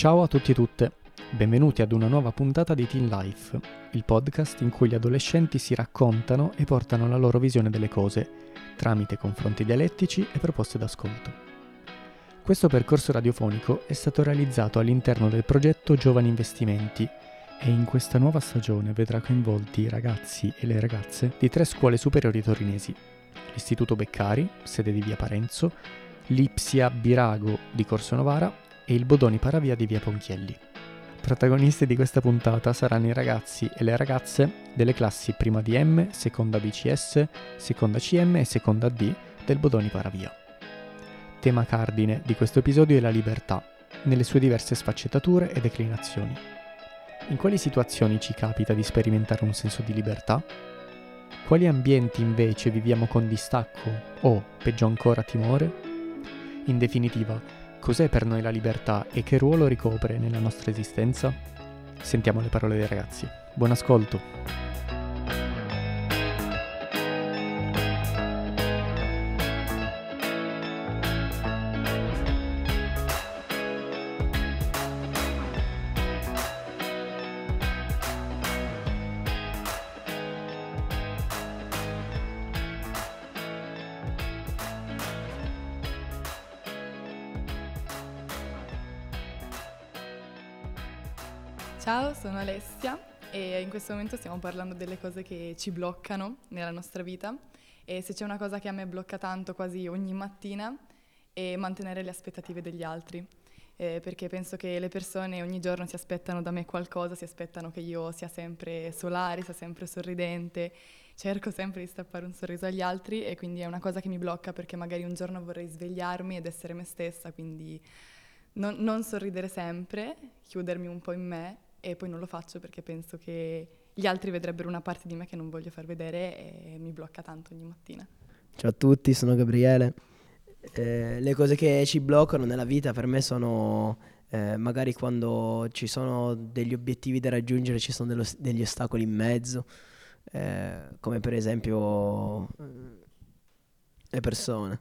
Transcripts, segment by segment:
Ciao a tutti e tutte, benvenuti ad una nuova puntata di Teen Life, il podcast in cui gli adolescenti si raccontano e portano la loro visione delle cose, tramite confronti dialettici e proposte d'ascolto. Questo percorso radiofonico è stato realizzato all'interno del progetto Giovani Investimenti e in questa nuova stagione vedrà coinvolti i ragazzi e le ragazze di tre scuole superiori torinesi, l'Istituto Beccari, sede di Via Parenzo, l'Ipsia Birago di Corso Novara e il Bodoni Paravia di Via Ponchielli. Protagonisti di questa puntata saranno i ragazzi e le ragazze delle classi prima di M, seconda BCS, seconda CM e seconda D del Bodoni Paravia. Tema cardine di questo episodio è la libertà, nelle sue diverse sfaccettature e declinazioni. In quali situazioni ci capita di sperimentare un senso di libertà? Quali ambienti invece viviamo con distacco o, peggio ancora, timore? In definitiva, cos'è per noi la libertà e che ruolo ricopre nella nostra esistenza? Sentiamo le parole dei ragazzi. Buon ascolto! Ciao, sono Alessia e in questo momento stiamo parlando delle cose che ci bloccano nella nostra vita e se c'è una cosa che a me blocca tanto quasi ogni mattina è mantenere le aspettative degli altri. Eh, perché penso che le persone ogni giorno si aspettano da me qualcosa, si aspettano che io sia sempre solare, sia sempre sorridente, cerco sempre di strappare un sorriso agli altri e quindi è una cosa che mi blocca perché magari un giorno vorrei svegliarmi ed essere me stessa, quindi non, non sorridere sempre, chiudermi un po' in me e poi non lo faccio perché penso che gli altri vedrebbero una parte di me che non voglio far vedere e mi blocca tanto ogni mattina. Ciao a tutti, sono Gabriele. Eh, le cose che ci bloccano nella vita per me sono eh, magari quando ci sono degli obiettivi da raggiungere, ci sono dello, degli ostacoli in mezzo, eh, come per esempio eh, le persone.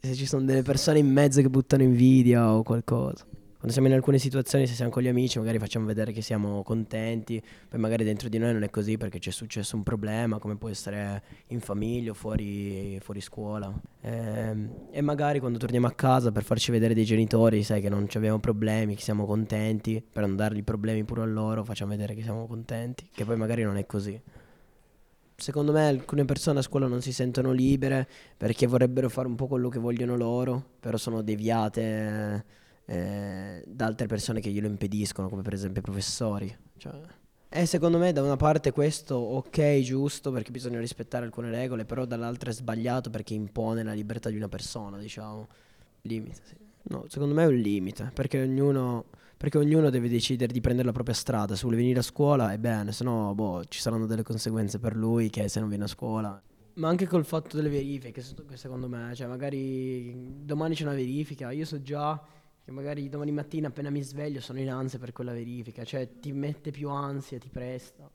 Se ci sono delle persone in mezzo che buttano invidia o qualcosa quando siamo in alcune situazioni, se siamo con gli amici, magari facciamo vedere che siamo contenti, poi magari dentro di noi non è così perché c'è successo un problema, come può essere in famiglia o fuori, fuori scuola. E, ehm, e, magari quando torniamo a casa per farci vedere dei genitori, sai che non abbiamo problemi, che siamo contenti, per non dargli problemi pure a loro, facciamo vedere che siamo contenti, che poi magari non è così. Secondo me alcune persone a scuola non si sentono libere perché vorrebbero fare un po' quello che vogliono loro, però sono deviate eh, da altre persone che glielo impediscono, come per esempio i professori. Cioè, e secondo me da una parte questo ok, giusto, perché bisogna rispettare alcune regole, però dall'altra è sbagliato perché impone la libertà di una persona, diciamo. Limite, sì. No, secondo me è un limite, perché ognuno, perché ognuno deve decidere di prendere la propria strada. Se vuole venire a scuola, è bene, se no boh, ci saranno delle conseguenze per lui che se non viene a scuola. Ma anche col fatto delle verifiche, secondo me, cioè magari domani c'è una verifica, io so già che magari domani mattina appena mi sveglio sono in ansia per quella verifica, cioè ti mette più ansia, ti presta.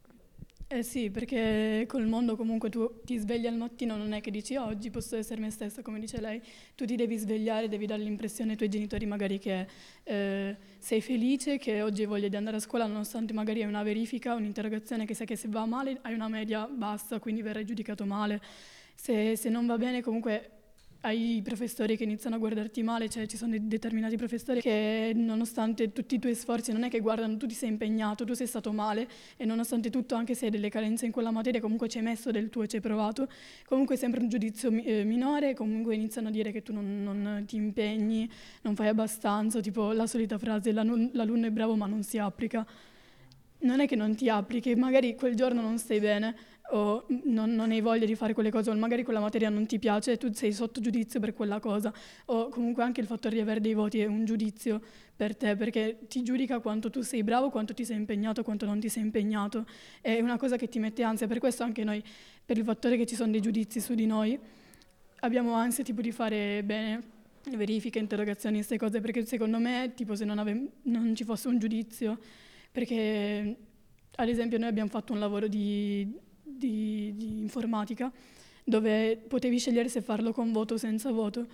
Eh sì, perché col mondo comunque tu ti svegli al mattino, non è che dici oh, oggi posso essere me stessa, come dice lei, tu ti devi svegliare, devi dare l'impressione ai tuoi genitori magari che eh, sei felice, che oggi hai voglia di andare a scuola, nonostante magari hai una verifica, un'interrogazione che sai che se va male hai una media bassa, quindi verrai giudicato male. Se, se non va bene comunque hai professori che iniziano a guardarti male, cioè ci sono determinati professori che nonostante tutti i tuoi sforzi non è che guardano, tu ti sei impegnato, tu sei stato male e nonostante tutto, anche se hai delle carenze in quella materia, comunque ci hai messo del tuo ci hai provato, comunque è sempre un giudizio eh, minore, comunque iniziano a dire che tu non, non, ti impegni, non fai abbastanza, tipo la solita frase, l'alunno è bravo ma non si applica. Non è che non ti applichi, magari quel giorno non stai bene, o non, non, hai voglia di fare quelle cose, o magari quella materia non ti piace e tu sei sotto giudizio per quella cosa, o comunque anche il fattore di avere dei voti è un giudizio per te, perché ti giudica quanto tu sei bravo, quanto ti sei impegnato, quanto non ti sei impegnato. È una cosa che ti mette ansia, per questo anche noi, per il fattore che ci sono dei giudizi su di noi, abbiamo ansia tipo di fare bene verifiche, interrogazioni, queste cose, perché secondo me, tipo se non, ave- non ci fosse un giudizio, perché ad esempio noi abbiamo fatto un lavoro di di, di informatica dove potevi scegliere se farlo con voto o senza voto.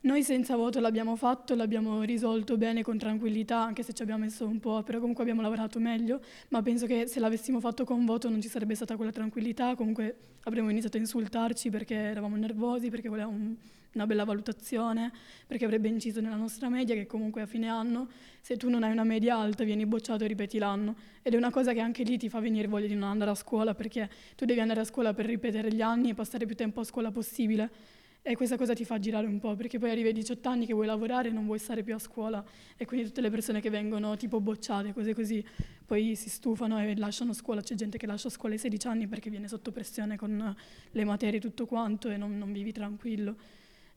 Noi senza voto l'abbiamo fatto, l'abbiamo risolto bene con tranquillità, anche se ci abbiamo messo un po', però comunque abbiamo lavorato meglio, ma penso che se l'avessimo fatto con voto non ci sarebbe stata quella tranquillità, comunque avremmo iniziato a insultarci perché eravamo nervosi, perché volevamo una bella valutazione, perché avrebbe inciso nella nostra media che comunque a fine anno, se tu non hai una media alta, vieni bocciato e ripeti l'anno. Ed è una cosa che anche lì ti fa venire voglia di non andare a scuola, perché tu devi andare a scuola per ripetere gli anni e passare più tempo a scuola possibile e questa cosa ti fa girare un po', perché poi arrivi ai 18 anni che vuoi lavorare e non vuoi stare più a scuola e quindi tutte le persone che vengono tipo bocciate, cose così, poi si stufano e lasciano scuola. C'è gente che lascia scuola ai 16 anni perché viene sotto pressione con le materie e tutto quanto e non, non vivi tranquillo.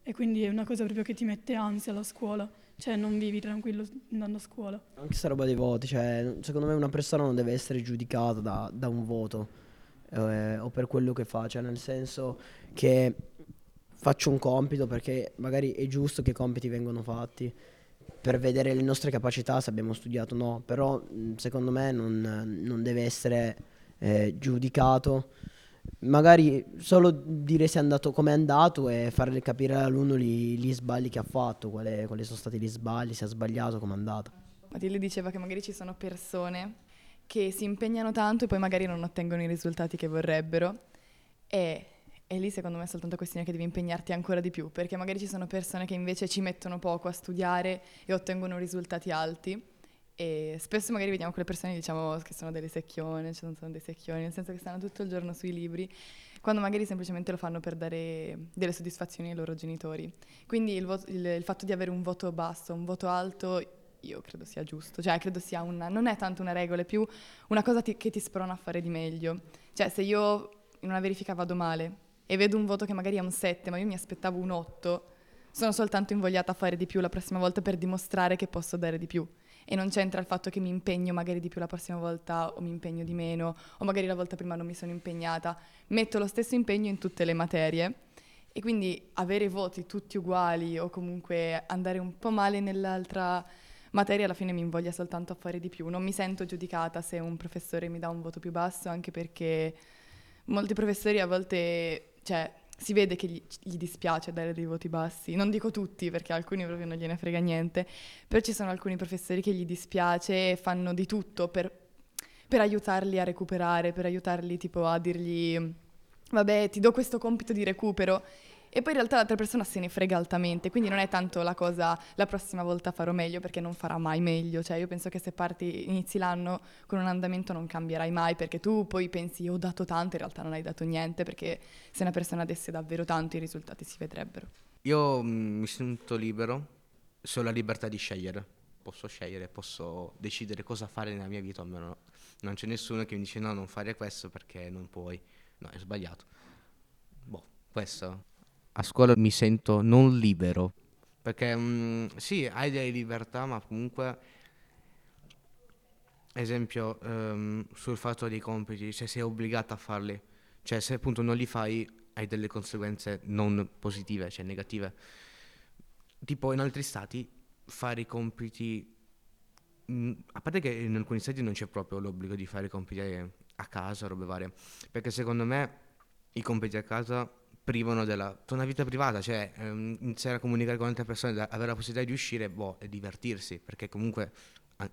E quindi è una cosa proprio che ti mette ansia la scuola, cioè non vivi tranquillo andando a scuola. Anche questa roba dei voti, cioè secondo me una persona non deve essere giudicata da, da un voto eh, o per quello che fa, cioè nel senso che faccio un compito perché magari è giusto che i compiti vengano fatti per vedere le nostre capacità se abbiamo studiato o no, però secondo me non, non deve essere eh, giudicato. Magari solo dire se è andato come è andato e farle capire all'uno gli, gli sbagli che ha fatto, quali, quali sono stati gli sbagli, se ha sbagliato, come è andato. Matilde diceva che magari ci sono persone che si impegnano tanto e poi magari non ottengono i risultati che vorrebbero e e lì secondo me è soltanto questione che devi impegnarti ancora di più, perché magari ci sono persone che invece ci mettono poco a studiare e ottengono risultati alti. E spesso magari vediamo quelle persone diciamo che sono delle secchione, cioè non sono dei secchioni, nel senso che stanno tutto il giorno sui libri, quando magari semplicemente lo fanno per dare delle soddisfazioni ai loro genitori. Quindi il, vo- il, il fatto di avere un voto basso, un voto alto, io credo sia giusto, cioè credo sia una, non è tanto una regola, è più una cosa ti, che ti sprona a fare di meglio. Cioè se io in una verifica vado male e vedo un voto che magari è un 7, ma io mi aspettavo un 8, sono soltanto invogliata a fare di più la prossima volta per dimostrare che posso dare di più. E non c'entra il fatto che mi impegno magari di più la prossima volta o mi impegno di meno, o magari la volta prima non mi sono impegnata. Metto lo stesso impegno in tutte le materie. E quindi avere voti tutti uguali o comunque andare un po' male nell'altra materia alla fine mi invoglia soltanto a fare di più. Non mi sento giudicata se un professore mi dà un voto più basso, anche perché molti professori a volte cioè, si vede che gli, gli, dispiace dare dei voti bassi. Non dico tutti, perché alcuni proprio non gliene frega niente, però ci sono alcuni professori che gli dispiace e fanno di tutto per, per aiutarli a recuperare, per aiutarli tipo a dirgli, vabbè, ti do questo compito di recupero e poi in realtà l'altra persona se ne frega altamente, quindi non è tanto la cosa la prossima volta farò meglio perché non farà mai meglio, cioè io penso che se parti, inizi l'anno con un andamento non cambierai mai perché tu poi pensi ho dato tanto, in realtà non hai dato niente perché se una persona desse davvero tanto i risultati si vedrebbero. Io mm, mi sento libero, ho la libertà di scegliere, posso scegliere, posso decidere cosa fare nella mia vita, almeno non c'è nessuno che mi dice no non fare questo perché non puoi, no è sbagliato. Boh, questo a scuola mi sento non libero, perché mh, mm, sì, hai delle libertà, ma comunque, esempio, um, sul fatto dei compiti, se sei obbligato a farli, cioè se appunto non li fai, hai delle conseguenze non positive, cioè negative. Tipo in altri stati fare i compiti, mh, mm, a parte che in alcuni stati non c'è proprio l'obbligo di fare i compiti a casa, robe varie, perché secondo me i compiti a casa privano della tua vita privata, cioè ehm, iniziare a comunicare con altre persone, avere la possibilità di uscire boh, e divertirsi, perché comunque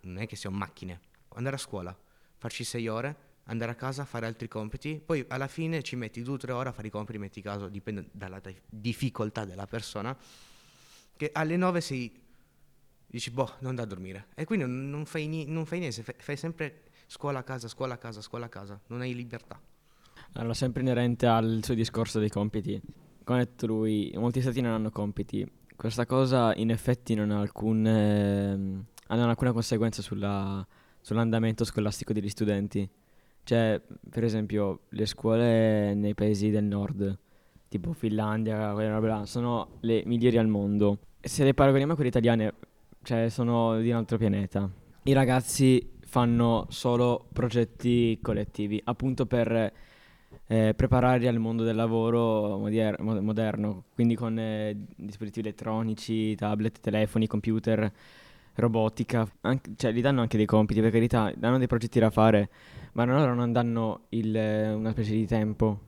non è che siamo macchine. Andare a scuola, farci sei ore, andare a casa, fare altri compiti, poi alla fine ci metti due o tre ore a fare i compiti, metti caso, dipende dalla difficoltà della persona, che alle nove sei, dici boh, non da dormire. E quindi non fai, ni- non fai niente, fai sempre scuola a casa, scuola a casa, scuola a casa, non hai libertà. Allora, sempre inerente al suo discorso dei compiti. Come ha detto lui, molti stati non hanno compiti. Questa cosa in effetti non ha, alcun, eh, non ha alcuna conseguenza sulla, sull'andamento scolastico degli studenti. Cioè, per esempio, le scuole nei paesi del nord, tipo Finlandia, là, sono le migliori al mondo. Se le paragoniamo a quelle italiane, cioè, sono di un altro pianeta. I ragazzi fanno solo progetti collettivi, appunto per eh, prepararli al mondo del lavoro moder- moderno, quindi con eh, dispositivi elettronici, tablet, telefoni, computer, robotica, anche, cioè gli danno anche dei compiti, per carità, danno dei progetti da fare, ma loro non danno il, una specie di tempo.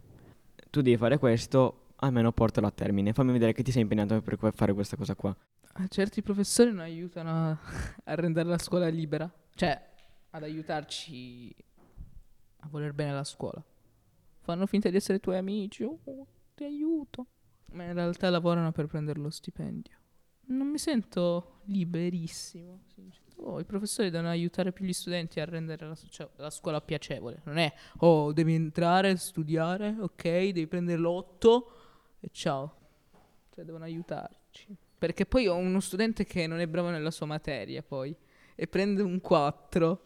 Tu devi fare questo, almeno portalo a termine. Fammi vedere che ti sei impegnato per fare questa cosa qua. Ah, Certi professori non aiutano a, a rendere la scuola libera, cioè ad aiutarci a voler bene la scuola. Fanno finta di essere tuoi amici, oh, ti aiuto. Ma in realtà lavorano per prendere lo stipendio. Non mi sento liberissimo. Oh, I professori devono aiutare più gli studenti a rendere la, socia- la scuola piacevole. Non è, oh, devi entrare, studiare, ok, devi prendere l'otto e ciao. Cioè, devono aiutarci. Perché poi ho uno studente che non è bravo nella sua materia, poi, e prende un 4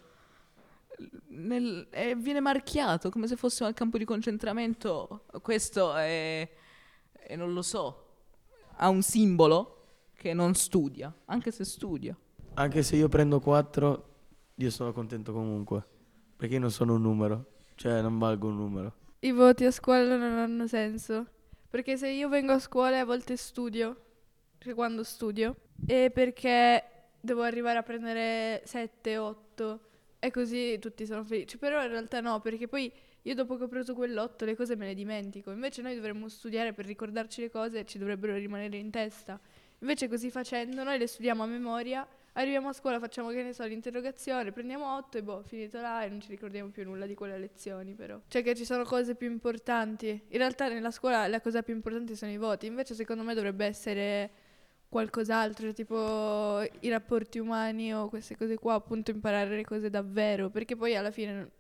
nel- e viene marchiato come se fosse al campo di concentramento. Questo è, e non lo so, ha un simbolo che non studia, anche se studia. Anche se io prendo 4, io sono contento comunque. Perché io non sono un numero. Cioè, non valgo un numero. I voti a scuola non hanno senso. Perché se io vengo a scuola a volte studio, cioè quando studio, e perché devo arrivare a prendere 7, 8 e così tutti sono felici. Però in realtà no, perché poi io dopo che ho preso quell'8 le cose me le dimentico. Invece noi dovremmo studiare per ricordarci le cose e ci dovrebbero rimanere in testa. Invece così facendo noi le studiamo a memoria, arriviamo a scuola, facciamo che ne so l'interrogazione, prendiamo 8 e boh, finito là e non ci ricordiamo più nulla di quelle lezioni però. Cioè che ci sono cose più importanti. In realtà nella scuola la cosa più importante sono i voti, invece secondo me dovrebbe essere qualcos'altro, tipo i rapporti umani o queste cose qua, appunto imparare le cose davvero, perché poi alla fine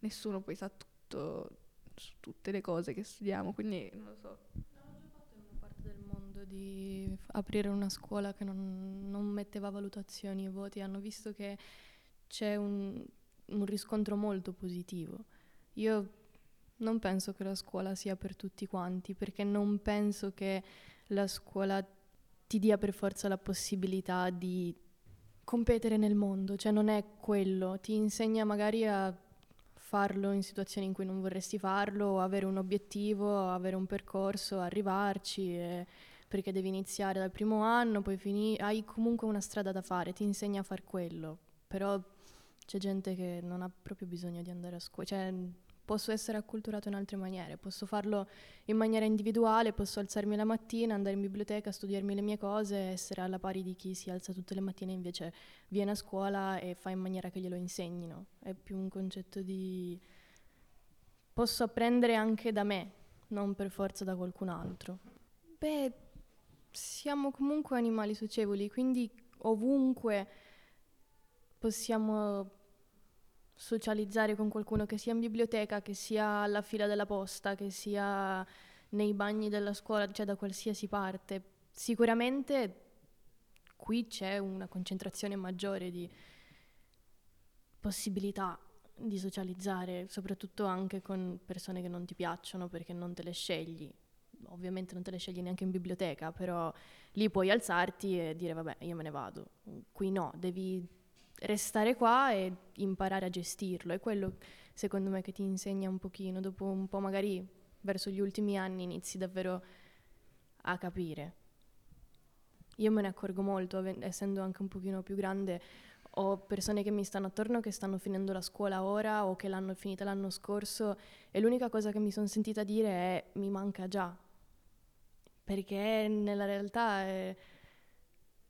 nessuno poi sa tutto su tutte le cose che studiamo, quindi non lo so. parte del mondo di aprire una scuola che non, non metteva valutazioni e voti, hanno visto che c'è un, un riscontro molto positivo. Io non penso che la scuola sia per tutti quanti, perché non penso che la scuola ti dia per forza la possibilità di competere nel mondo, cioè non è quello, ti insegna magari a farlo in situazioni in cui non vorresti farlo, avere un obiettivo, avere un percorso, arrivarci, e- perché devi iniziare dal primo anno, poi fini- hai comunque una strada da fare, ti insegna a far quello, però c'è gente che non ha proprio bisogno di andare a scuola, cioè posso essere acculturato in altre maniere, posso farlo in maniera individuale, posso alzarmi la mattina, andare in biblioteca, studiarmi le mie cose, essere alla pari di chi si alza tutte le mattine invece viene a scuola e fa in maniera che glielo insegnino. È più un concetto di posso apprendere anche da me, non per forza da qualcun altro. Beh, siamo comunque animali socievoli, quindi ovunque possiamo socializzare con qualcuno, che sia in biblioteca, che sia alla fila della posta, che sia nei bagni della scuola, cioè da qualsiasi parte. Sicuramente qui c'è una concentrazione maggiore di possibilità di socializzare, soprattutto anche con persone che non ti piacciono perché non te le scegli. Ovviamente non te le scegli neanche in biblioteca, però lì puoi alzarti e dire vabbè, io me ne vado. Qui no, devi restare qua e imparare a gestirlo. È quello, secondo me, che ti insegna un pochino. Dopo un po', magari verso gli ultimi anni, inizi davvero a capire. Io me ne accorgo molto, essendo anche un pochino più grande. Ho persone che mi stanno attorno che stanno finendo la scuola ora o che l'hanno finita l'anno scorso e l'unica cosa che mi sono sentita dire è mi manca già. Perché nella realtà è,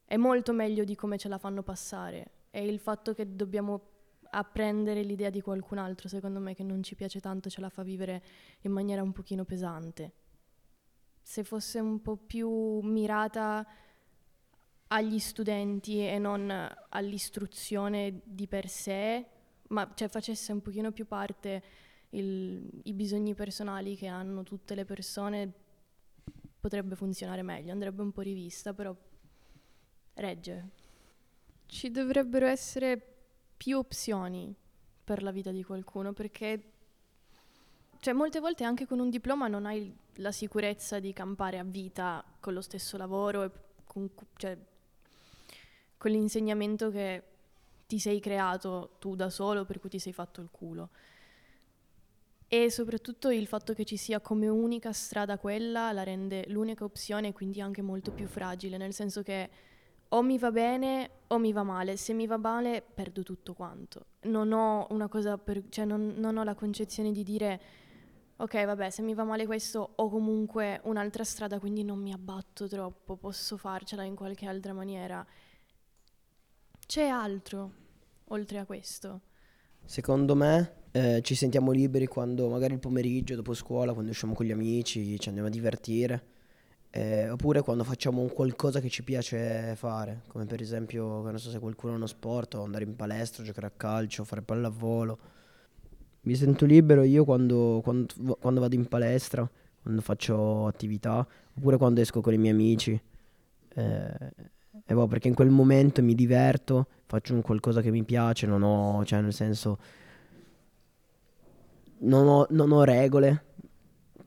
è molto meglio di come ce la fanno passare. E il fatto che dobbiamo apprendere l'idea di qualcun altro, secondo me, che non ci piace tanto, ce la fa vivere in maniera un pochino pesante. Se fosse un po' più mirata agli studenti e non all'istruzione di per sé, ma cioè facesse un pochino più parte il- i bisogni personali che hanno tutte le persone, potrebbe funzionare meglio, andrebbe un po' rivista, però regge. Ci dovrebbero essere più opzioni per la vita di qualcuno, perché cioè, molte volte anche con un diploma non hai la sicurezza di campare a vita con lo stesso lavoro e con, cioè, con l'insegnamento che ti sei creato tu da solo, per cui ti sei fatto il culo. E soprattutto il fatto che ci sia come unica strada quella la rende l'unica opzione e quindi anche molto più fragile, nel senso che o mi va bene o mi va male. Se mi va male perdo tutto quanto. Non ho una cosa per, cioè non, non ho la concezione di dire ok, vabbè, se mi va male questo ho comunque un'altra strada, quindi non mi abbatto troppo, posso farcela in qualche altra maniera. C'è altro oltre a questo? Secondo me eh, ci sentiamo liberi quando magari il pomeriggio dopo scuola, quando usciamo con gli amici, ci andiamo a divertire. Eh, oppure quando facciamo un qualcosa che ci piace fare, come per esempio, non so se qualcuno ha uno sport, andare in palestra, giocare a calcio, fare pallavolo. Mi sento libero io quando, quando- quando vado in palestra, quando faccio attività, oppure quando esco con i miei amici. Eh, e boh, perché in quel momento mi diverto, faccio un qualcosa che mi piace, non ho, cioè nel senso, non ho, non ho regole,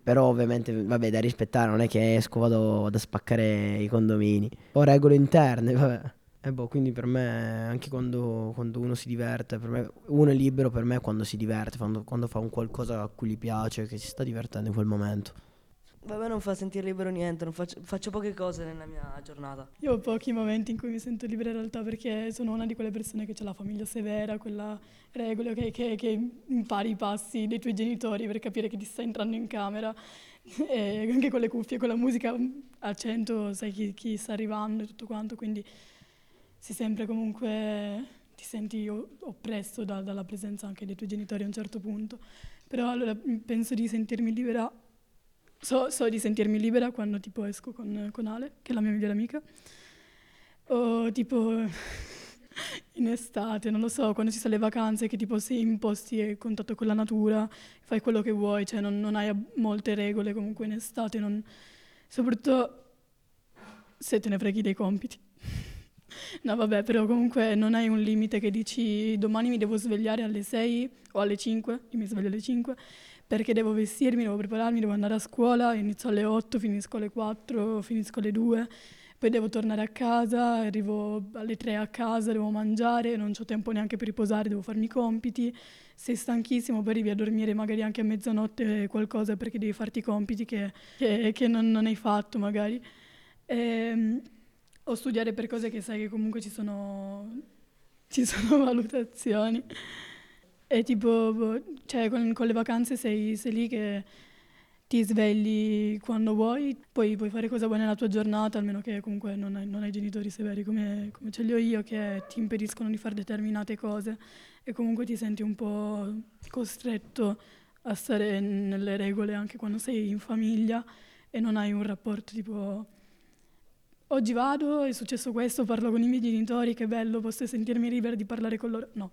però ovviamente, vabbè, da rispettare, non è che esco, vado, vado a spaccare i condomini. Ho regole interne, vabbè. E boh, quindi per me, anche quando, quando uno si diverte, me, uno è libero per me quando si diverte, quando, quando fa un qualcosa a cui gli piace, che si sta divertendo in quel momento. Me non fa sentire libero niente, faccio, faccio poche cose nella mia giornata. Io ho pochi momenti in cui mi sento libera in realtà perché sono una di quelle persone che ha la famiglia severa, quella regole, ok, che, che impari i passi dei tuoi genitori per capire che ti sta entrando in camera e anche con le cuffie, con la musica a 100 sai chi, chi sta arrivando e tutto quanto, quindi si sempre comunque ti senti oppresso da- dalla presenza anche dei tuoi genitori a un certo punto. Però allora penso di sentirmi libera So, so di sentirmi libera quando tipo esco con, con Ale, che è la mia migliore amica, o tipo in estate, non lo so, quando ci sono le vacanze che tipo sei in posti a contatto con la natura, fai quello che vuoi, cioè non, non hai molte regole comunque in estate, non- soprattutto se te ne freghi dei compiti. No, vabbè, però comunque non hai un limite che dici domani mi devo svegliare alle 6 o alle 5, io mi sveglio alle 5, perché devo vestirmi, devo prepararmi, devo andare a scuola, inizio alle 8, finisco alle 4, finisco alle 2, poi devo tornare a casa, arrivo alle 3 a casa, devo mangiare, non ho tempo neanche per riposare, devo farmi i compiti, sei stanchissimo, poi arrivi a dormire magari anche a mezzanotte qualcosa perché devi farti i compiti che, che- che non, non hai fatto magari. Ehm, o studiare per cose che sai che comunque ci sono, ci sono valutazioni. E tipo, boh, cioè con, con le vacanze sei, sei lì che ti svegli quando vuoi, poi puoi fare cosa vuoi nella tua giornata, almeno che comunque non hai, non hai genitori severi come, come ce li ho io, che ti impediscono di fare determinate cose e comunque ti senti un po' costretto a stare nelle regole anche quando sei in famiglia e non hai un rapporto tipo oggi vado, è successo questo, parlo con i miei genitori, che bello, posso sentirmi libera di parlare con loro. No,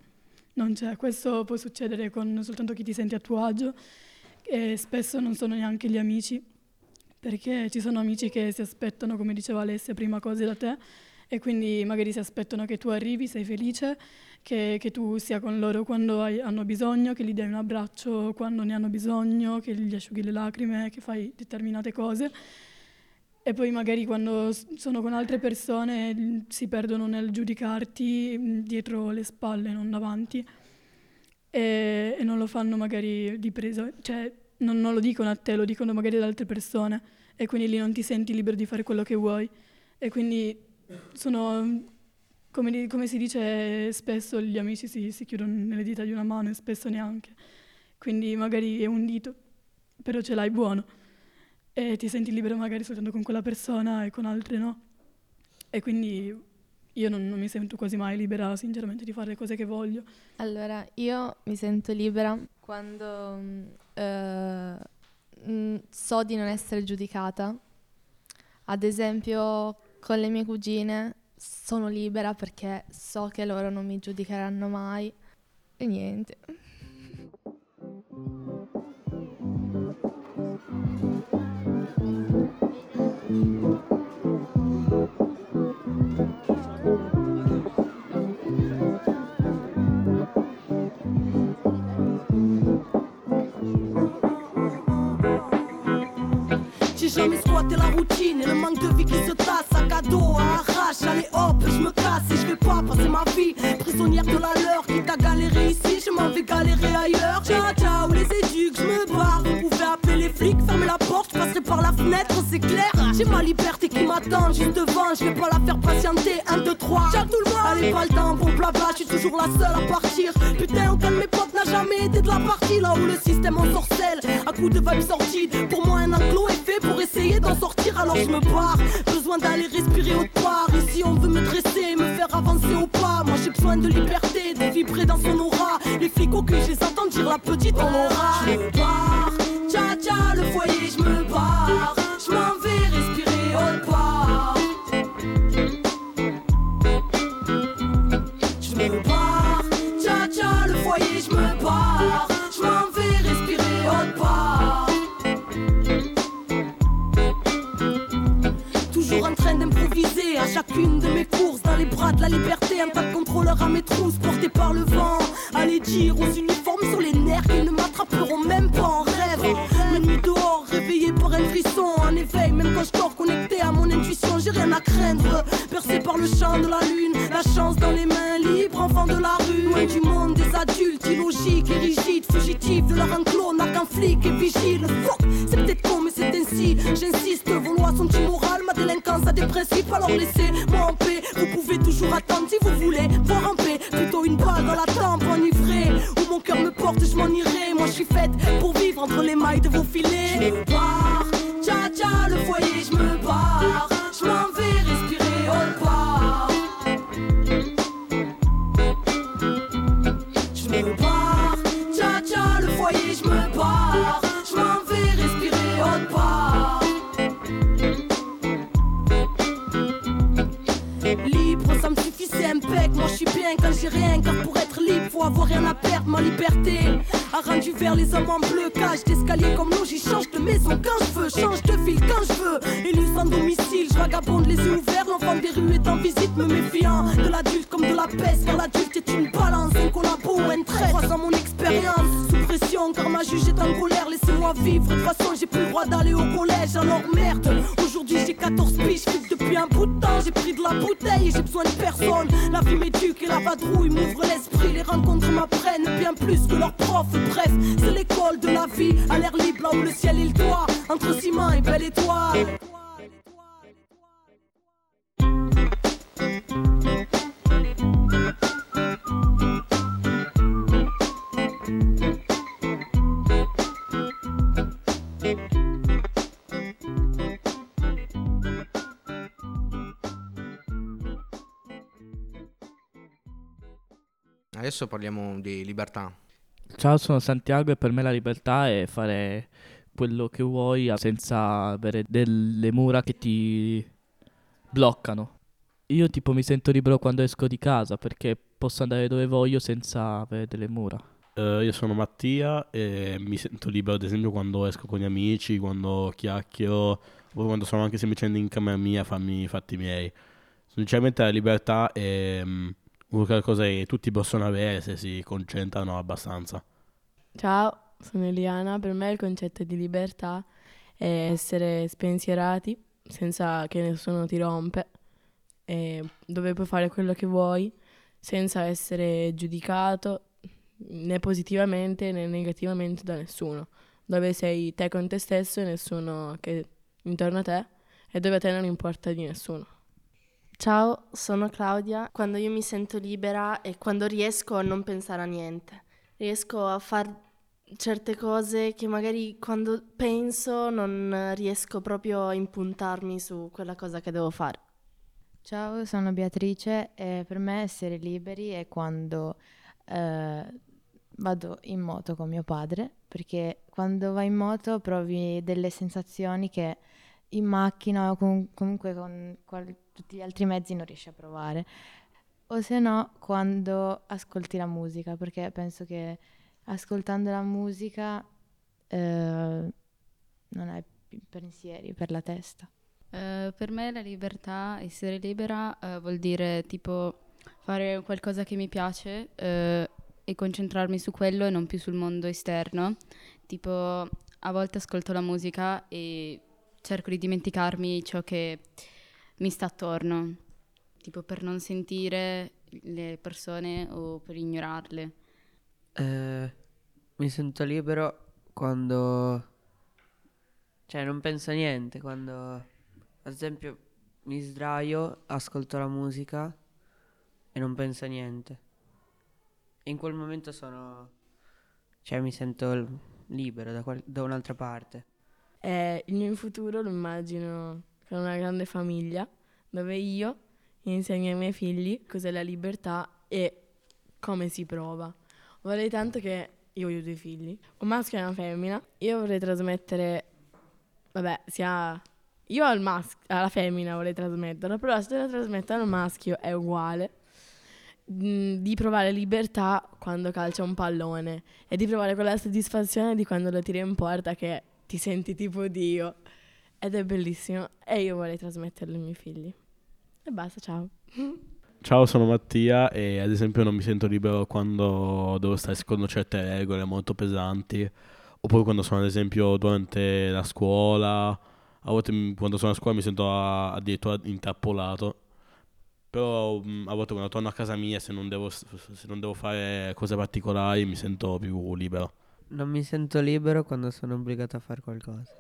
non c'è. Questo può succedere con soltanto chi ti senti a tuo agio e spesso non sono neanche gli amici, perché ci sono amici che si aspettano, come diceva Alessia, prima cose da te e quindi magari si aspettano che tu arrivi, sei felice, che, che tu sia con loro quando hai- hanno bisogno, che gli dai un abbraccio quando ne hanno bisogno, che gli asciughi le lacrime, che fai determinate cose. E poi magari quando sono con altre persone l- si perdono nel giudicarti mh, dietro le spalle, non davanti, e, e non lo fanno magari di presa, cioè non, non lo dicono a te, lo dicono magari ad altre persone e quindi lì non ti senti libero di fare quello che vuoi. E quindi sono, come, di- come si dice spesso, gli amici si, si chiudono nelle dita di una mano e spesso neanche. Quindi magari è un dito, però ce l'hai buono e ti senti libero magari soltanto con quella persona e con altre no. E quindi io non, non mi sento quasi mai libera, sinceramente, di fare le cose che voglio. Allora, io mi sento libera quando eh, mm, so di non essere giudicata. Ad esempio, con le mie cugine sono libera perché so che loro non mi giudicheranno mai. E niente. Jamais squatté la routine et le manque de vie qui se tasse. À dos, à arrache, allez hop, je me casse et je vais pas passer ma vie prisonnière de la leur. Qui t'a galéré ici, je m'en vais galérer ailleurs. Par la fenêtre, c'est clair. J'ai ma liberté qui m'attend juste devant, je vais pas la faire patienter. 1, 2, 3, ciao tout le monde. Allez, pas le temps pour blabla, je suis toujours la seule à partir. Putain, aucun de mes potes n'a jamais été de la partie. Là où le système en sorcelle, à coup de vibes sorties. Pour moi, un enclos est fait pour essayer d'en sortir, alors je me barre. Besoin d'aller respirer autre part. Ici, on veut me dresser, me faire avancer au pas. Moi, j'ai besoin de liberté, de vibrer dans son aura. Les flics au cul, je les dire la petite on aura. Tcha tcha, le foyer, je me barre. Je m'en vais respirer autre part. Je me barre, tcha tcha, le foyer, je me barre. Je m'en vais respirer autre part. Toujours en train d'improviser à chacune de mes courses dans les bras de la liberté. Un tas de contrôleurs à mes trousses portés par le vent. Allez dire aux uniformes sur les nerfs qu'ils ne m'attraperont même pas j'ai rien à craindre. Percé par le champ de la lune, la chance dans les mains libres, enfant de la rue. Loin du monde des adultes, illogiques et rigides, fugitifs de leur enclos, n'a qu'un flic et vigile. Fuck, c'est peut-être con, mais c'est ainsi. J'insiste, vos lois sont immorales, ma délinquance a des principes, alors laissez-moi en paix. Vous pouvez toujours attendre si vous voulez voir en paix. Plutôt une balle dans la tempe, enivrée. Où mon cœur me porte, je m'en irai. Moi, je suis faite pour vivre entre les mailles de vos filets. Vers les hommes en bleu. Cage d'escalier comme l'eau, j'y change de maison quand je veux, change de ville quand je veux. Élu sans domicile, je vagabonde les yeux ouverts. L'enfant des rues est en visite, me méfiant de l'adulte comme de la peste. Car l'adulte est une balance, un collabo un trait. Croisant mon expérience, sous pression, car ma juge est en colère. Laissez-moi vivre, de toute façon j'ai plus le droit d'aller au collège. Alors merde, j'ai 14 piges, je depuis un bout de temps. J'ai pris de la bouteille et j'ai besoin de personne. La vie m'éduque et la vadrouille m'ouvre l'esprit. Les rencontres m'apprennent bien plus que leurs profs. Bref, c'est l'école de la vie, à l'air libre là le ciel et le toit. Entre ciment et belle étoile. Adesso parliamo di libertà. Ciao, sono Santiago e per me la libertà è fare quello che vuoi senza avere delle mura che ti bloccano. Io tipo mi sento libero quando esco di casa perché posso andare dove voglio senza avere delle mura. Eh, io sono Mattia e mi sento libero ad esempio quando esco con gli amici, quando chiacchiero, o quando sono anche semplicemente in camera mia a farmi i fatti miei. Sinceramente la libertà è una cosa che tutti possono avere se si concentrano abbastanza. Ciao, sono Eliana. Per me il concetto di libertà è essere spensierati senza che nessuno ti rompe, dove puoi fare quello che vuoi senza essere giudicato né positivamente né negativamente da nessuno, dove sei te con te stesso e nessuno che intorno a te e dove a te non importa di nessuno. Ciao, sono Claudia. Quando io mi sento libera e quando riesco a non pensare a niente, riesco a fare certe cose che magari quando penso non riesco proprio a impuntarmi su quella cosa che devo fare. Ciao, sono Beatrice e per me essere liberi è quando eh, vado in moto con mio padre, perché quando vai in moto provi delle sensazioni che in macchina o com- comunque con qual- tutti gli altri mezzi non riesci a provare. O se no, quando ascolti la musica, perché penso che ascoltando la musica eh, non hai pensieri per la testa. Eh, per me la libertà, essere libera, eh, vuol dire tipo fare qualcosa che mi piace eh, e concentrarmi su quello e non più sul mondo esterno. Tipo, a volte ascolto la musica e cerco di dimenticarmi ciò che mi sta attorno, tipo per non sentire le persone o per ignorarle. Eh, mi sento libero quando Cioè, non penso a niente quando, ad esempio, mi sdraio, ascolto la musica e non penso a niente. In quel momento sono... Cioè, mi sento libero da, qual- da un'altra parte. Eh, il mio futuro lo immagino con una grande famiglia dove io insegno ai miei figli cos'è la libertà e come si prova. Vorrei tanto che io ho due figli, un maschio e una femmina. Io vorrei trasmettere, vabbè, sia io al maschio, alla femmina vorrei trasmetterlo, però se lo trasmetto al maschio è uguale. Mm, Di provare libertà quando calcia un pallone e di provare quella soddisfazione di quando lo tiri in porta che ti senti tipo Dio. Ed è bellissimo e io vorrei trasmetterlo ai miei figli. E basta, ciao. Ciao, sono Mattia e ad esempio non mi sento libero quando devo stare secondo certe regole molto pesanti, oppure quando sono ad esempio durante la scuola, a volte mi- quando sono a scuola mi sento a- addirittura intrappolato, però mm, a volte quando torno a casa mia se non devo, se non devo fare cose particolari mi sento più libero. Non mi sento libero quando sono obbligato a fare qualcosa.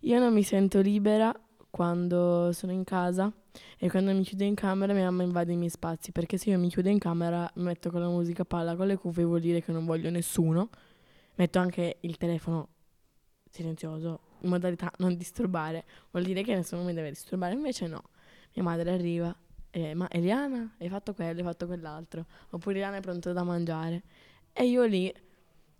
Io non mi sento libera quando sono in casa e quando mi chiudo in camera mia mamma invade i miei spazi, perché se io mi chiudo in camera metto con la musica palla con le cuffie vuol dire che non voglio nessuno. Metto anche il telefono silenzioso, in modalità non disturbare, vuol dire che nessuno mi deve disturbare, invece no. Mia madre arriva e ma Eliana, hai fatto quello, hai fatto quell'altro, oppure Eliana è pronto da mangiare. E io lì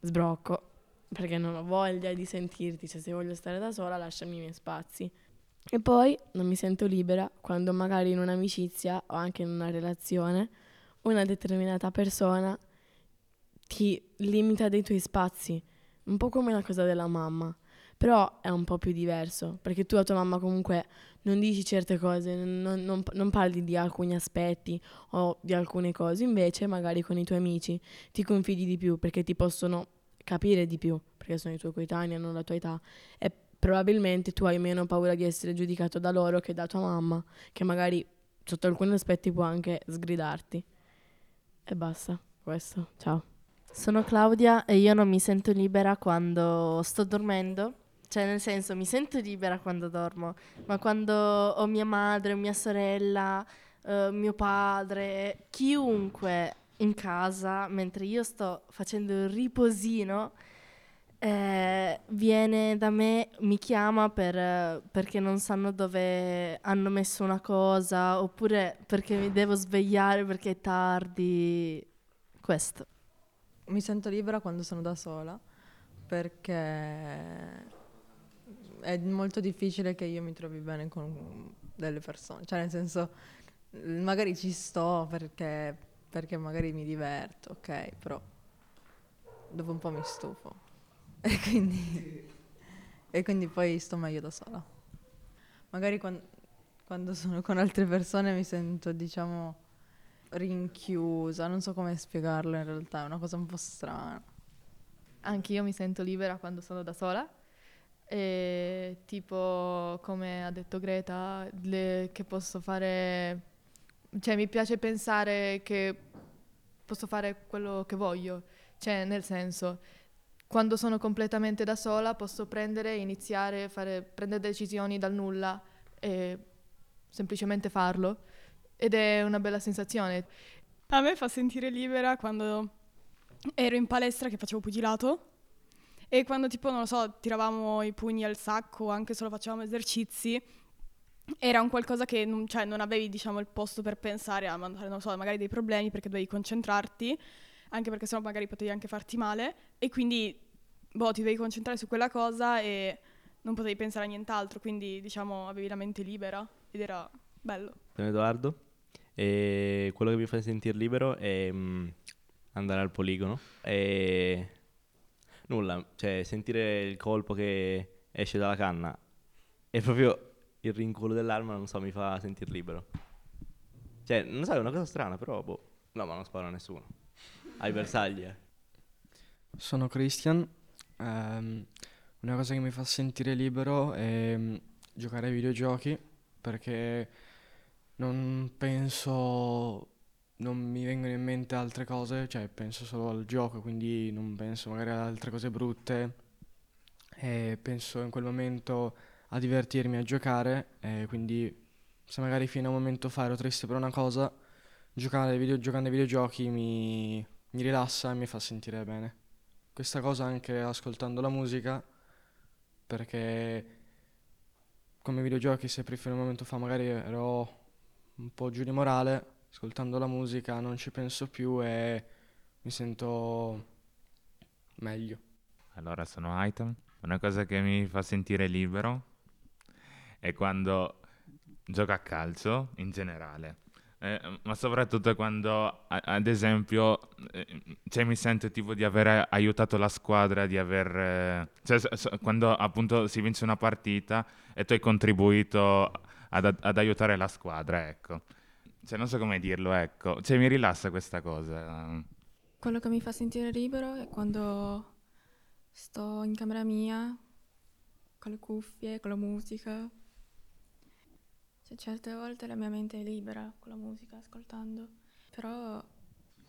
sbrocco perché non ho voglia di sentirti, cioè se voglio stare da sola lasciami i miei spazi. E poi non mi sento libera quando magari in un'amicizia o anche in una relazione una determinata persona ti limita dei tuoi spazi, un po' come la cosa della mamma, però è un po' più diverso, perché tu a tua mamma comunque non dici certe cose, non, non- non parli di alcuni aspetti o di alcune cose, invece magari con i tuoi amici ti confidi di più perché ti possono capire di più, perché sono i tuoi coetanei, hanno la tua età e probabilmente tu hai meno paura di essere giudicato da loro che da tua mamma, che magari sotto alcuni aspetti può anche sgridarti. E basta, questo, ciao. Sono Claudia e io non mi sento libera quando sto dormendo. Cioè, nel senso, mi sento libera quando dormo, ma quando ho mia madre, mia sorella, eh, mio padre, chiunque in casa, mentre io sto facendo il riposino, eh, viene da me, mi chiama per, perché non sanno dove hanno messo una cosa, oppure perché mi devo svegliare perché è tardi. Questo. Mi sento libera quando sono da sola perché è molto difficile che io mi trovi bene con delle persone, cioè nel senso magari ci sto perché, perché magari mi diverto, ok, però dopo un po' mi stufo e quindi, e quindi poi sto meglio da sola. Magari quan- quando sono con altre persone mi sento diciamo rinchiusa, non so come spiegarlo in realtà, è una cosa un po' strana. Anche io mi sento libera quando sono da sola. E tipo, come ha detto Greta, le- che posso fare. Cioè, mi piace pensare che posso fare quello che voglio. Cioè, nel senso, quando sono completamente da sola posso prendere, iniziare, fare, prendere decisioni dal nulla e semplicemente farlo. Ed è una bella sensazione. A me fa sentire libera quando ero in palestra che facevo pugilato e quando tipo, non lo so, tiravamo i pugni al sacco, anche solo facevamo esercizi, era un qualcosa che non, cioè, non avevi, diciamo, il posto per pensare a mandare, so, magari dei problemi perché dovevi concentrarti, anche perché sennò magari potevi anche farti male. E quindi, boh, ti dovevi concentrare su quella cosa e non potevi pensare a nient'altro, quindi, diciamo, avevi la mente libera ed era bello. Sono Edoardo e quello che mi fa sentire libero è mm, andare al poligono e nulla, cioè sentire il colpo che esce dalla canna. E proprio il rinculo dell'arma, non so, mi fa sentire libero. Cioè, non so, è una cosa strana, però boh. No, ma non sparo a nessuno. Ai bersagli, eh. Sono Christian. Ehm, una cosa che mi fa sentire libero è mm, giocare ai videogiochi perché non penso, non mi vengono in mente altre cose, cioè penso solo al gioco, quindi non penso magari ad altre cose brutte e penso in quel momento a divertirmi, a giocare e quindi se magari fino a un momento fa ero triste per una cosa, giocare video- giocando ai videogiochi mi, mi rilassa e mi fa sentire bene. Questa cosa anche ascoltando la musica perché come videogiochi se per un momento fa magari ero un po' giù di morale, ascoltando la musica non ci penso più e mi sento meglio. Allora sono Aitam. Una cosa che mi fa sentire libero è quando gioco a calcio in generale. Eh, ma soprattutto quando, ad esempio, eh, cioè, mi sento tipo di aver aiutato la squadra, di aver... eh, cioè, quando appunto si vince una partita e tu hai contribuito ad, ad aiutare la squadra, ecco. Cioè, non so come dirlo, ecco. Cioè, mi rilassa questa cosa. Quello che mi fa sentire libero è quando sto in camera mia con le cuffie, con la musica. Certe volte la mia mente è libera con la musica, ascoltando. Però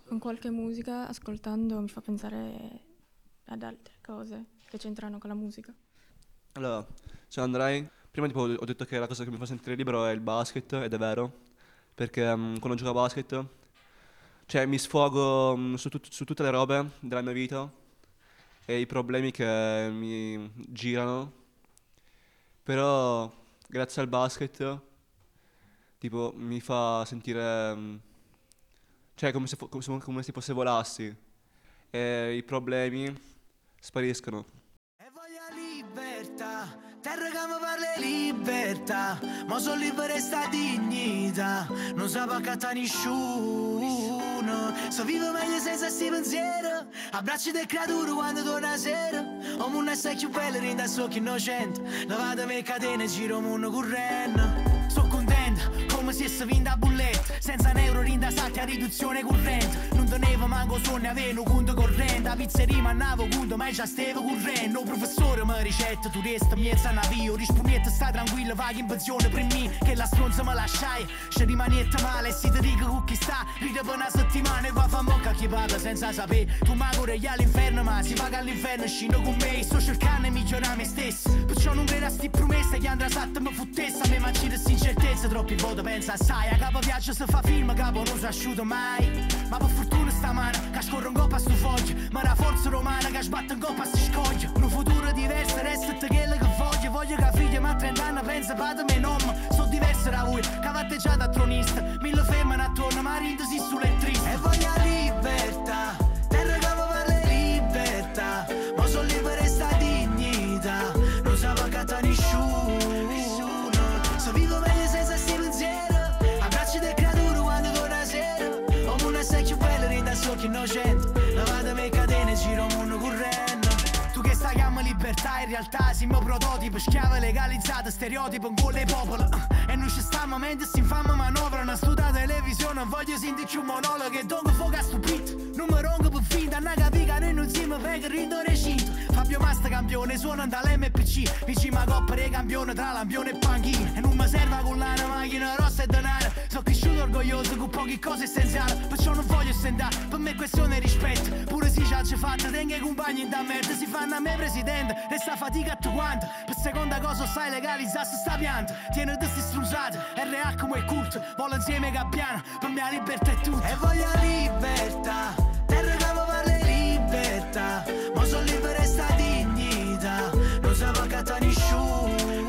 con qualche musica, ascoltando, mi fa pensare ad altre cose che c'entrano con la musica. Allora, sono Andrei. Prima tipo, ho detto che la cosa che mi fa sentire libero è il basket, ed è vero. Perché mm, quando gioco a basket, cioè mi sfogo mm, su, tut- su tutte le robe della mia vita e i problemi che mi girano. Però grazie al basket, tipo, mi fa sentire... mm, Cioè, come se, come se, come se fosse volassi. E i problemi spariscono. libertà Terra che mi parla di libertà Ma sono libera e sta dignità. Non sa paccatta nessuno. So vivo meglio senza sti pensieri. Abbracci del creatura quando torna sera. O mondo è più bello rinda socchi innocente. Lavatemi le catene giro mondo correndo come se si vinta a bulletta Senza un euro rinda salti a riduzione corrente Non tenevo manco sonne avevo conto corrente. A pizzeria mannavo conto ma già stevo correndo professore mi ricetta tu resta miezza navio. Rispondete sta tranquillo vai in pensione per me Che la stronza me lasciai. Se rimanete male si ti dico con chi sta. Ride per una settimana e va a fa mocca chi parla senza sapere. Tu mi auguri all'inferno ma si paga all'inferno scendo con me. Sto cercando di migliorare me stesso. Perciò non credo a sti promesse che andrà satta mi fottessa Me mancino sti incertezze troppi voto pensa assai A capo viaggio se fa film capo non si asciuto mai. Ma per fortuna stamana che scorre un coppa a sto foglio Ma la forza romana che sbatte un coppa a sti scogli Un futuro diverso resta quello che voglio. Voglio che figlia ma a 30 anni pensa padre me nonno Sono diverso da voi che avvatteggiate a tronista. Mille femmine attorno ma rindesi sulle triste. E voglio mio prototipo Schiava legalizzata, stereotipo un gol popolo. E non ci stiamo mentre si infame manovra Una studa televisione, voglio sentirci un monologo E dongo foca stupito Non mi ronco per finta, non capi che noi non siamo per rindo recinto Fabio Masta campione, suona dall'MPC Vicino a coppa dei campioni tra lampione e panchino E non mi serve con la macchina rossa e denaro. Sono cresciuto orgoglioso con poche cose essenziali. Perciò non voglio stendare, per me è questione di rispetto. Pure già ci fatta, tengo i compagni da merda. Si fanno a me presidente, resta fatica a tu quanto Per seconda cosa sai legalizzarsi sta pianta. Tiene questi strusati, RA come il culto Vola insieme Gabbiana, per me la libertà è tutto. E voglio la libertà che mi parla di libertà. Ma sono libera e sta dignità Non sa pagata nessuno.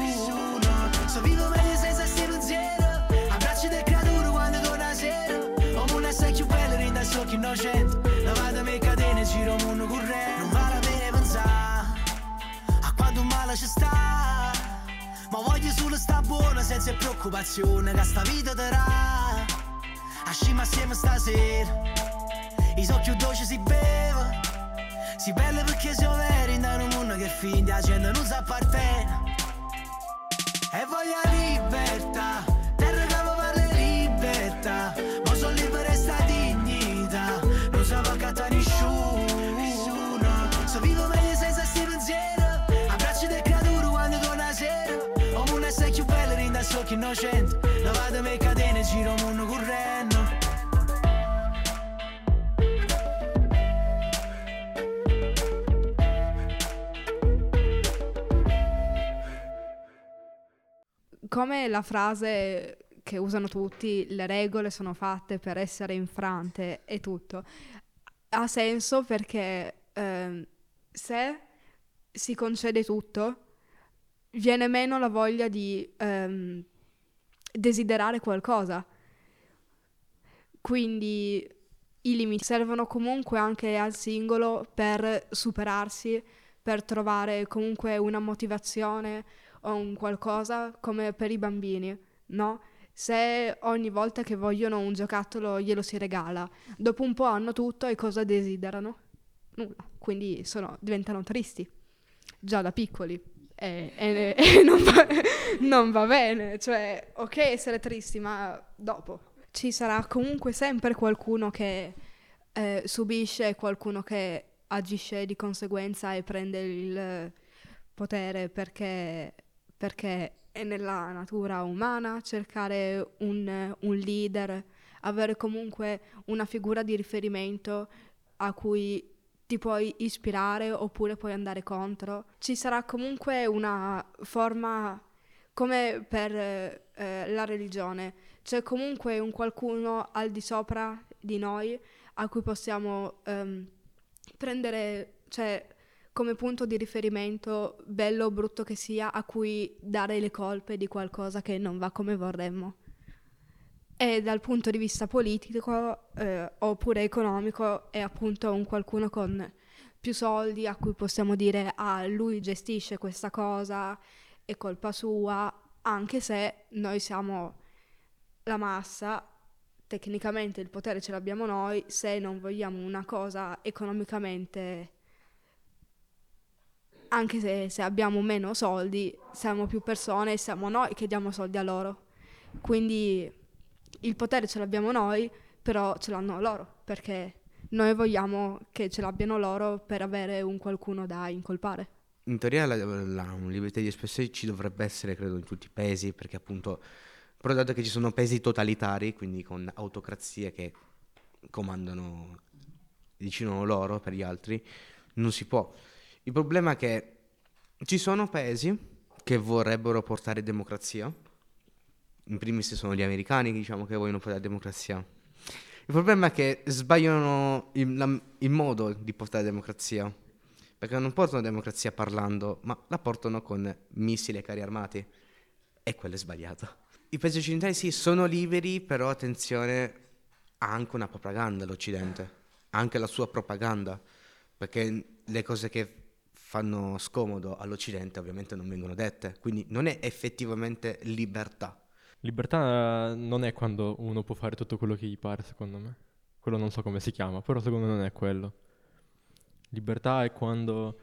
So vivo meglio senza sti pensieri Abbracci del creatura quando torna la sera. O mondo è più bello rinda socchi innocente. Lavatemi le catene giro mondo correndo Non vale la pena pensare A quanto male ci sta Ma voglio solo sta buona senza preoccupazione Che sta vita darà. Ascima assieme stasera I so più dolci si beve Si belle perché siamo veri in un mondo che finge La gente non si appartiene. E voglio la innocente. Lavatemi le catene, giro mondo correndo. Come la frase che usano tutti, le regole sono fatte per essere infrante e tutto, ha senso perché eh, se si concede tutto, viene meno la voglia di ehm, desiderare qualcosa. Quindi i limiti servono comunque anche al singolo per superarsi, per trovare comunque una motivazione o un qualcosa come per i bambini, no? Se ogni volta che vogliono un giocattolo glielo si regala, dopo un po' hanno tutto e cosa desiderano? Nulla. Quindi sono- diventano tristi, già da piccoli. E, e- e non, va, non va bene, cioè, ok essere tristi, ma dopo. Ci sarà comunque sempre qualcuno che eh, subisce qualcuno che agisce di conseguenza e prende il potere perché, perché è nella natura umana cercare un, un leader, avere comunque una figura di riferimento a cui ti puoi ispirare oppure puoi andare contro. Ci sarà comunque una forma come per eh, la religione, c'è comunque un qualcuno al di sopra di noi a cui possiamo ehm, prendere, cioè come punto di riferimento, bello o brutto che sia, a cui dare le colpe di qualcosa che non va come vorremmo. E dal punto di vista politico eh, oppure economico è appunto un qualcuno con più soldi a cui possiamo dire ah lui gestisce questa cosa, è colpa sua, anche se noi siamo la massa, tecnicamente il potere ce l'abbiamo noi, se non vogliamo una cosa economicamente anche se, se abbiamo meno soldi, siamo più persone e siamo noi che diamo soldi a loro. Quindi il potere ce l'abbiamo noi, però ce l'hanno loro, perché noi vogliamo che ce l'abbiano loro per avere un qualcuno da incolpare. In teoria la, la libertà di espressione ci dovrebbe essere, credo, in tutti i paesi, perché appunto, però dato che ci sono paesi totalitari, quindi con autocrazie che comandano, decidono loro per gli altri, non si può. Il problema è che ci sono paesi che vorrebbero portare democrazia, in primis sono gli americani che diciamo che vogliono portare democrazia. Il problema è che sbagliano il, la- il modo di portare democrazia, perché non portano democrazia parlando, ma la portano con missili e carri armati, e quello è sbagliato. I paesi occidentali sì, sono liberi, però attenzione, ha anche una propaganda l'Occidente, ha anche la sua propaganda, perché le cose che fanno scomodo all'Occidente ovviamente non vengono dette, quindi non è effettivamente libertà. Libertà non è quando uno può fare tutto quello che gli pare, secondo me. Quello non so come si chiama, però secondo me non è quello. Libertà è quando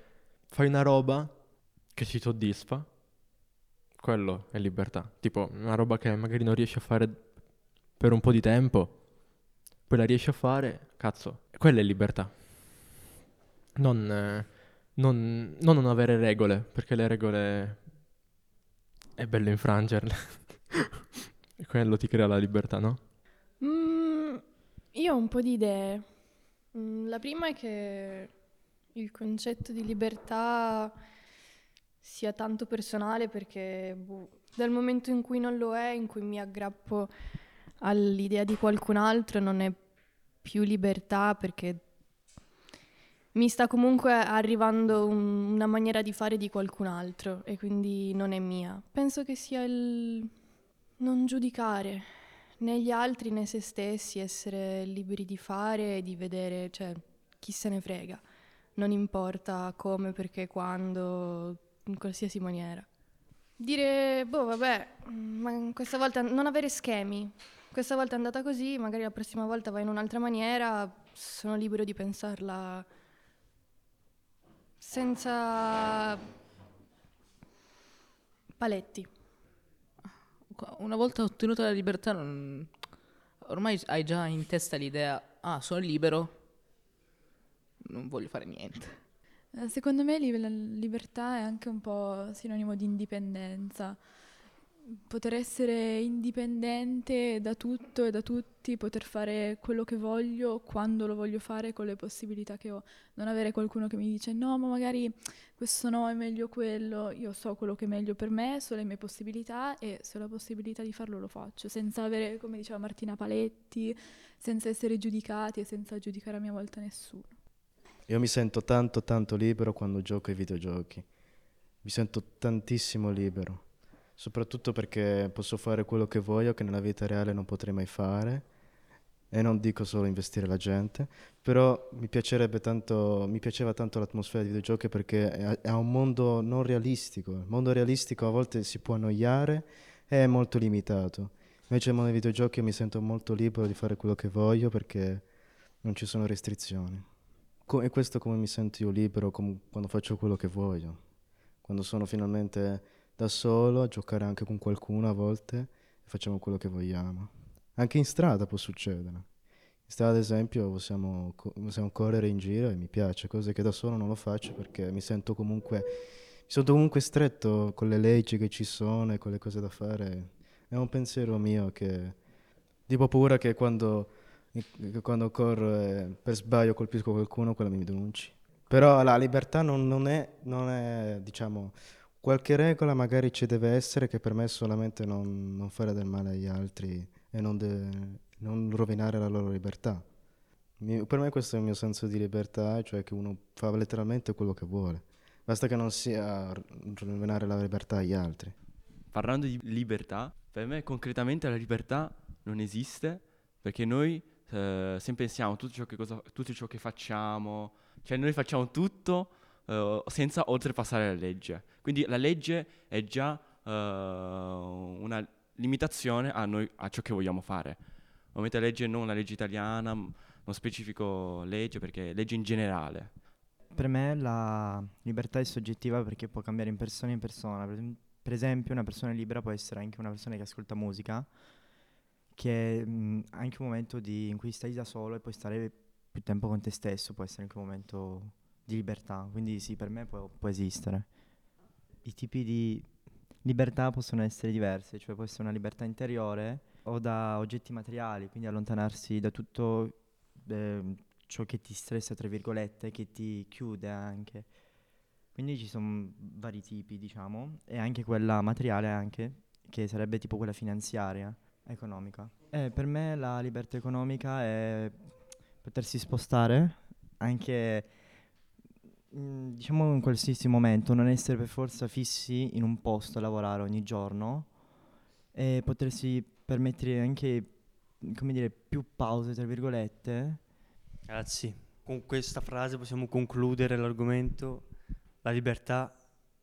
fai una roba che ti soddisfa. Quello è libertà. Tipo, una roba che magari non riesci a fare per un po' di tempo, poi la riesci a fare, cazzo, quella è libertà. Non, eh, non, non non avere regole, perché le regole è bello infrangerle. E quello ti crea la libertà, no? Mm, io ho un po' di idee. Mm, la prima è che il concetto di libertà sia tanto personale perché boh, dal momento in cui non lo è, in cui mi aggrappo all'idea di qualcun altro, non è più libertà perché mi sta comunque arrivando un- una maniera di fare di qualcun altro e quindi non è mia. Penso che sia il non giudicare né gli altri né se stessi, essere liberi di fare e di vedere, cioè chi se ne frega. Non importa come, perché, quando, in qualsiasi maniera. Dire, boh, vabbè, ma questa volta non avere schemi. Questa volta è andata così, magari la prossima volta va in un'altra maniera, sono libero di pensarla senza paletti. Una volta ottenuta la libertà, non- ormai hai già in testa l'idea, ah, sono libero, non voglio fare niente. Eh, Secondo me la libertà è anche un po' sinonimo di indipendenza. Poter essere indipendente da tutto e da tutti, poter fare quello che voglio, quando lo voglio fare, con le possibilità che ho. Non avere qualcuno che mi dice no, ma magari questo no, è meglio quello. Io so quello che è meglio per me, so le mie possibilità e se ho la possibilità di farlo lo faccio, senza avere, come diceva Martina, paletti, senza essere giudicati e senza giudicare a mia volta nessuno. Io mi sento tanto tanto libero quando gioco ai videogiochi. Mi sento tantissimo libero, soprattutto perché posso fare quello che voglio che nella vita reale non potrei mai fare. E non dico solo investire la gente, però mi piacerebbe tanto, mi piaceva tanto l'atmosfera dei videogiochi perché è, è un mondo non realistico. Il mondo realistico a volte si può annoiare e è molto limitato. Invece nel mondo dei videogiochi io mi sento molto libero di fare quello che voglio perché non ci sono restrizioni. Co- e questo come mi sento io libero com- quando faccio quello che voglio. Quando sono finalmente da solo a giocare anche con qualcuno a volte facciamo quello che vogliamo. Anche in strada può succedere. In strada, ad esempio, possiamo, possiamo correre in giro e mi piace, cose che da solo non lo faccio perché mi sento comunque, mi sento comunque stretto con le leggi che ci sono e con le cose da fare. È un pensiero mio che tipo paura che quando, che quando corro e per sbaglio colpisco qualcuno, quello mi denunci. Però la libertà non, non è, non è, diciamo, qualche regola magari ci deve essere che per me è solamente non, non fare del male agli altri e non, de- non rovinare la loro libertà. Mi- per me questo è il mio senso di libertà, cioè che uno fa letteralmente quello che vuole. Basta che non sia rovinare la libertà agli altri. Parlando di libertà, per me concretamente la libertà non esiste perché noi eh, se pensiamo tutto ciò che, cosa- tutto ciò che facciamo, cioè noi facciamo tutto eh, senza oltrepassare la legge. Quindi la legge è già eh, una limitazione a noi, a ciò che vogliamo fare. Ovviamente la legge non la legge italiana, non specifico legge perché legge in generale. Per me la libertà è soggettiva perché può cambiare in persona in persona. Per esempio, una persona libera può essere anche una persona che ascolta musica, che è mh, anche un momento di- in cui stai da solo e puoi stare più tempo con te stesso, può essere anche un momento di libertà. Quindi sì, per me può, può esistere. I tipi di libertà possono essere diverse, cioè può essere una libertà interiore o da oggetti materiali, quindi allontanarsi da tutto ehm, ciò che ti stressa, tra virgolette, che ti chiude anche. Quindi ci sono vari tipi, diciamo, e anche quella materiale anche, che sarebbe tipo quella finanziaria, economica. Eh, per me la libertà economica è potersi spostare anche diciamo in qualsiasi momento, non essere per forza fissi in un posto a lavorare ogni giorno e potersi permettere anche, come dire, più pause, tra virgolette. Ragazzi, con questa frase possiamo concludere l'argomento. La libertà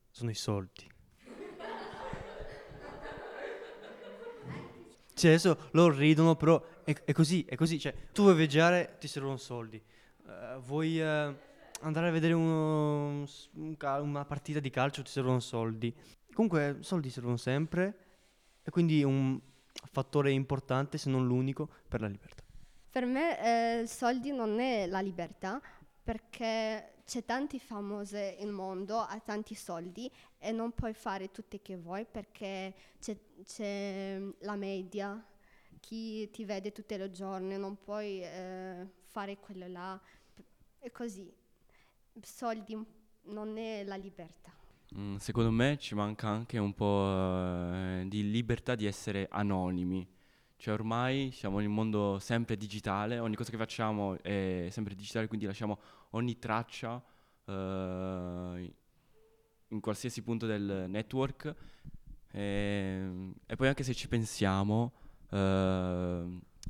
sono i soldi. Cioè, adesso loro ridono, però è, è così, è così. Cioè, tu vuoi viaggiare, ti servono soldi. Eh, vuoi eh, andare a vedere uno- un cal- una partita di calcio, ti servono soldi. Comunque, soldi servono sempre. E quindi un fattore importante, se non l'unico, per la libertà. Per me eh, soldi non è la libertà perché c'è tanti famosi nel mondo, ha tanti soldi e non puoi fare tutte che vuoi perché c'è, c'è la media, chi ti vede tutti i giorni, non puoi eh, fare quello là. È così. Soldi non è la libertà. Mm, secondo me ci manca anche un po' eh, di libertà di essere anonimi. Cioè ormai siamo in un mondo sempre digitale, ogni cosa che facciamo è sempre digitale, quindi lasciamo ogni traccia eh, in qualsiasi punto del network. E, e poi anche se ci pensiamo, eh,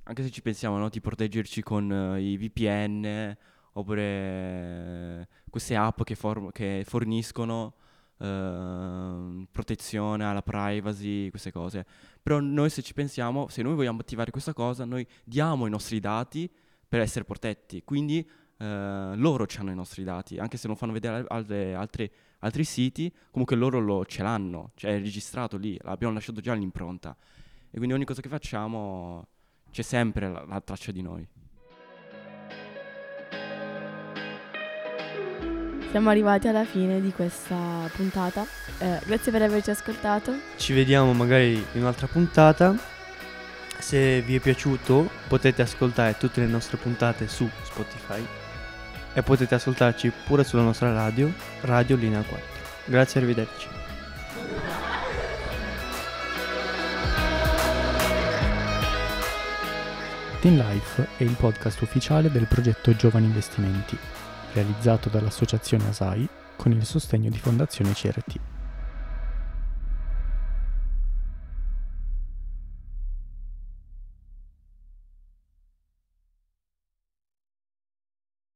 anche se ci pensiamo no, di proteggerci con eh, i VPN oppure eh, queste app che, form- che forniscono ehm, protezione alla privacy, queste cose. Però noi se ci pensiamo, se noi vogliamo attivare questa cosa, noi diamo i nostri dati per essere protetti. Quindi eh, loro hanno i nostri dati, anche se non fanno vedere altre- altri- altri siti, comunque loro lo, ce l'hanno, cioè è registrato lì, l'abbiamo lasciato già l'impronta. E quindi ogni cosa che facciamo c'è sempre la, la traccia di noi. Siamo arrivati alla fine di questa puntata. Eh, grazie per averci ascoltato. Ci vediamo magari in un'altra puntata. Se vi è piaciuto potete ascoltare tutte le nostre puntate su Spotify e potete ascoltarci pure sulla nostra radio, Radio Linea 4. Grazie e arrivederci. Team Life è il podcast ufficiale del progetto Giovani Investimenti, realizzato dall'associazione ASAI con il sostegno di Fondazione CRT.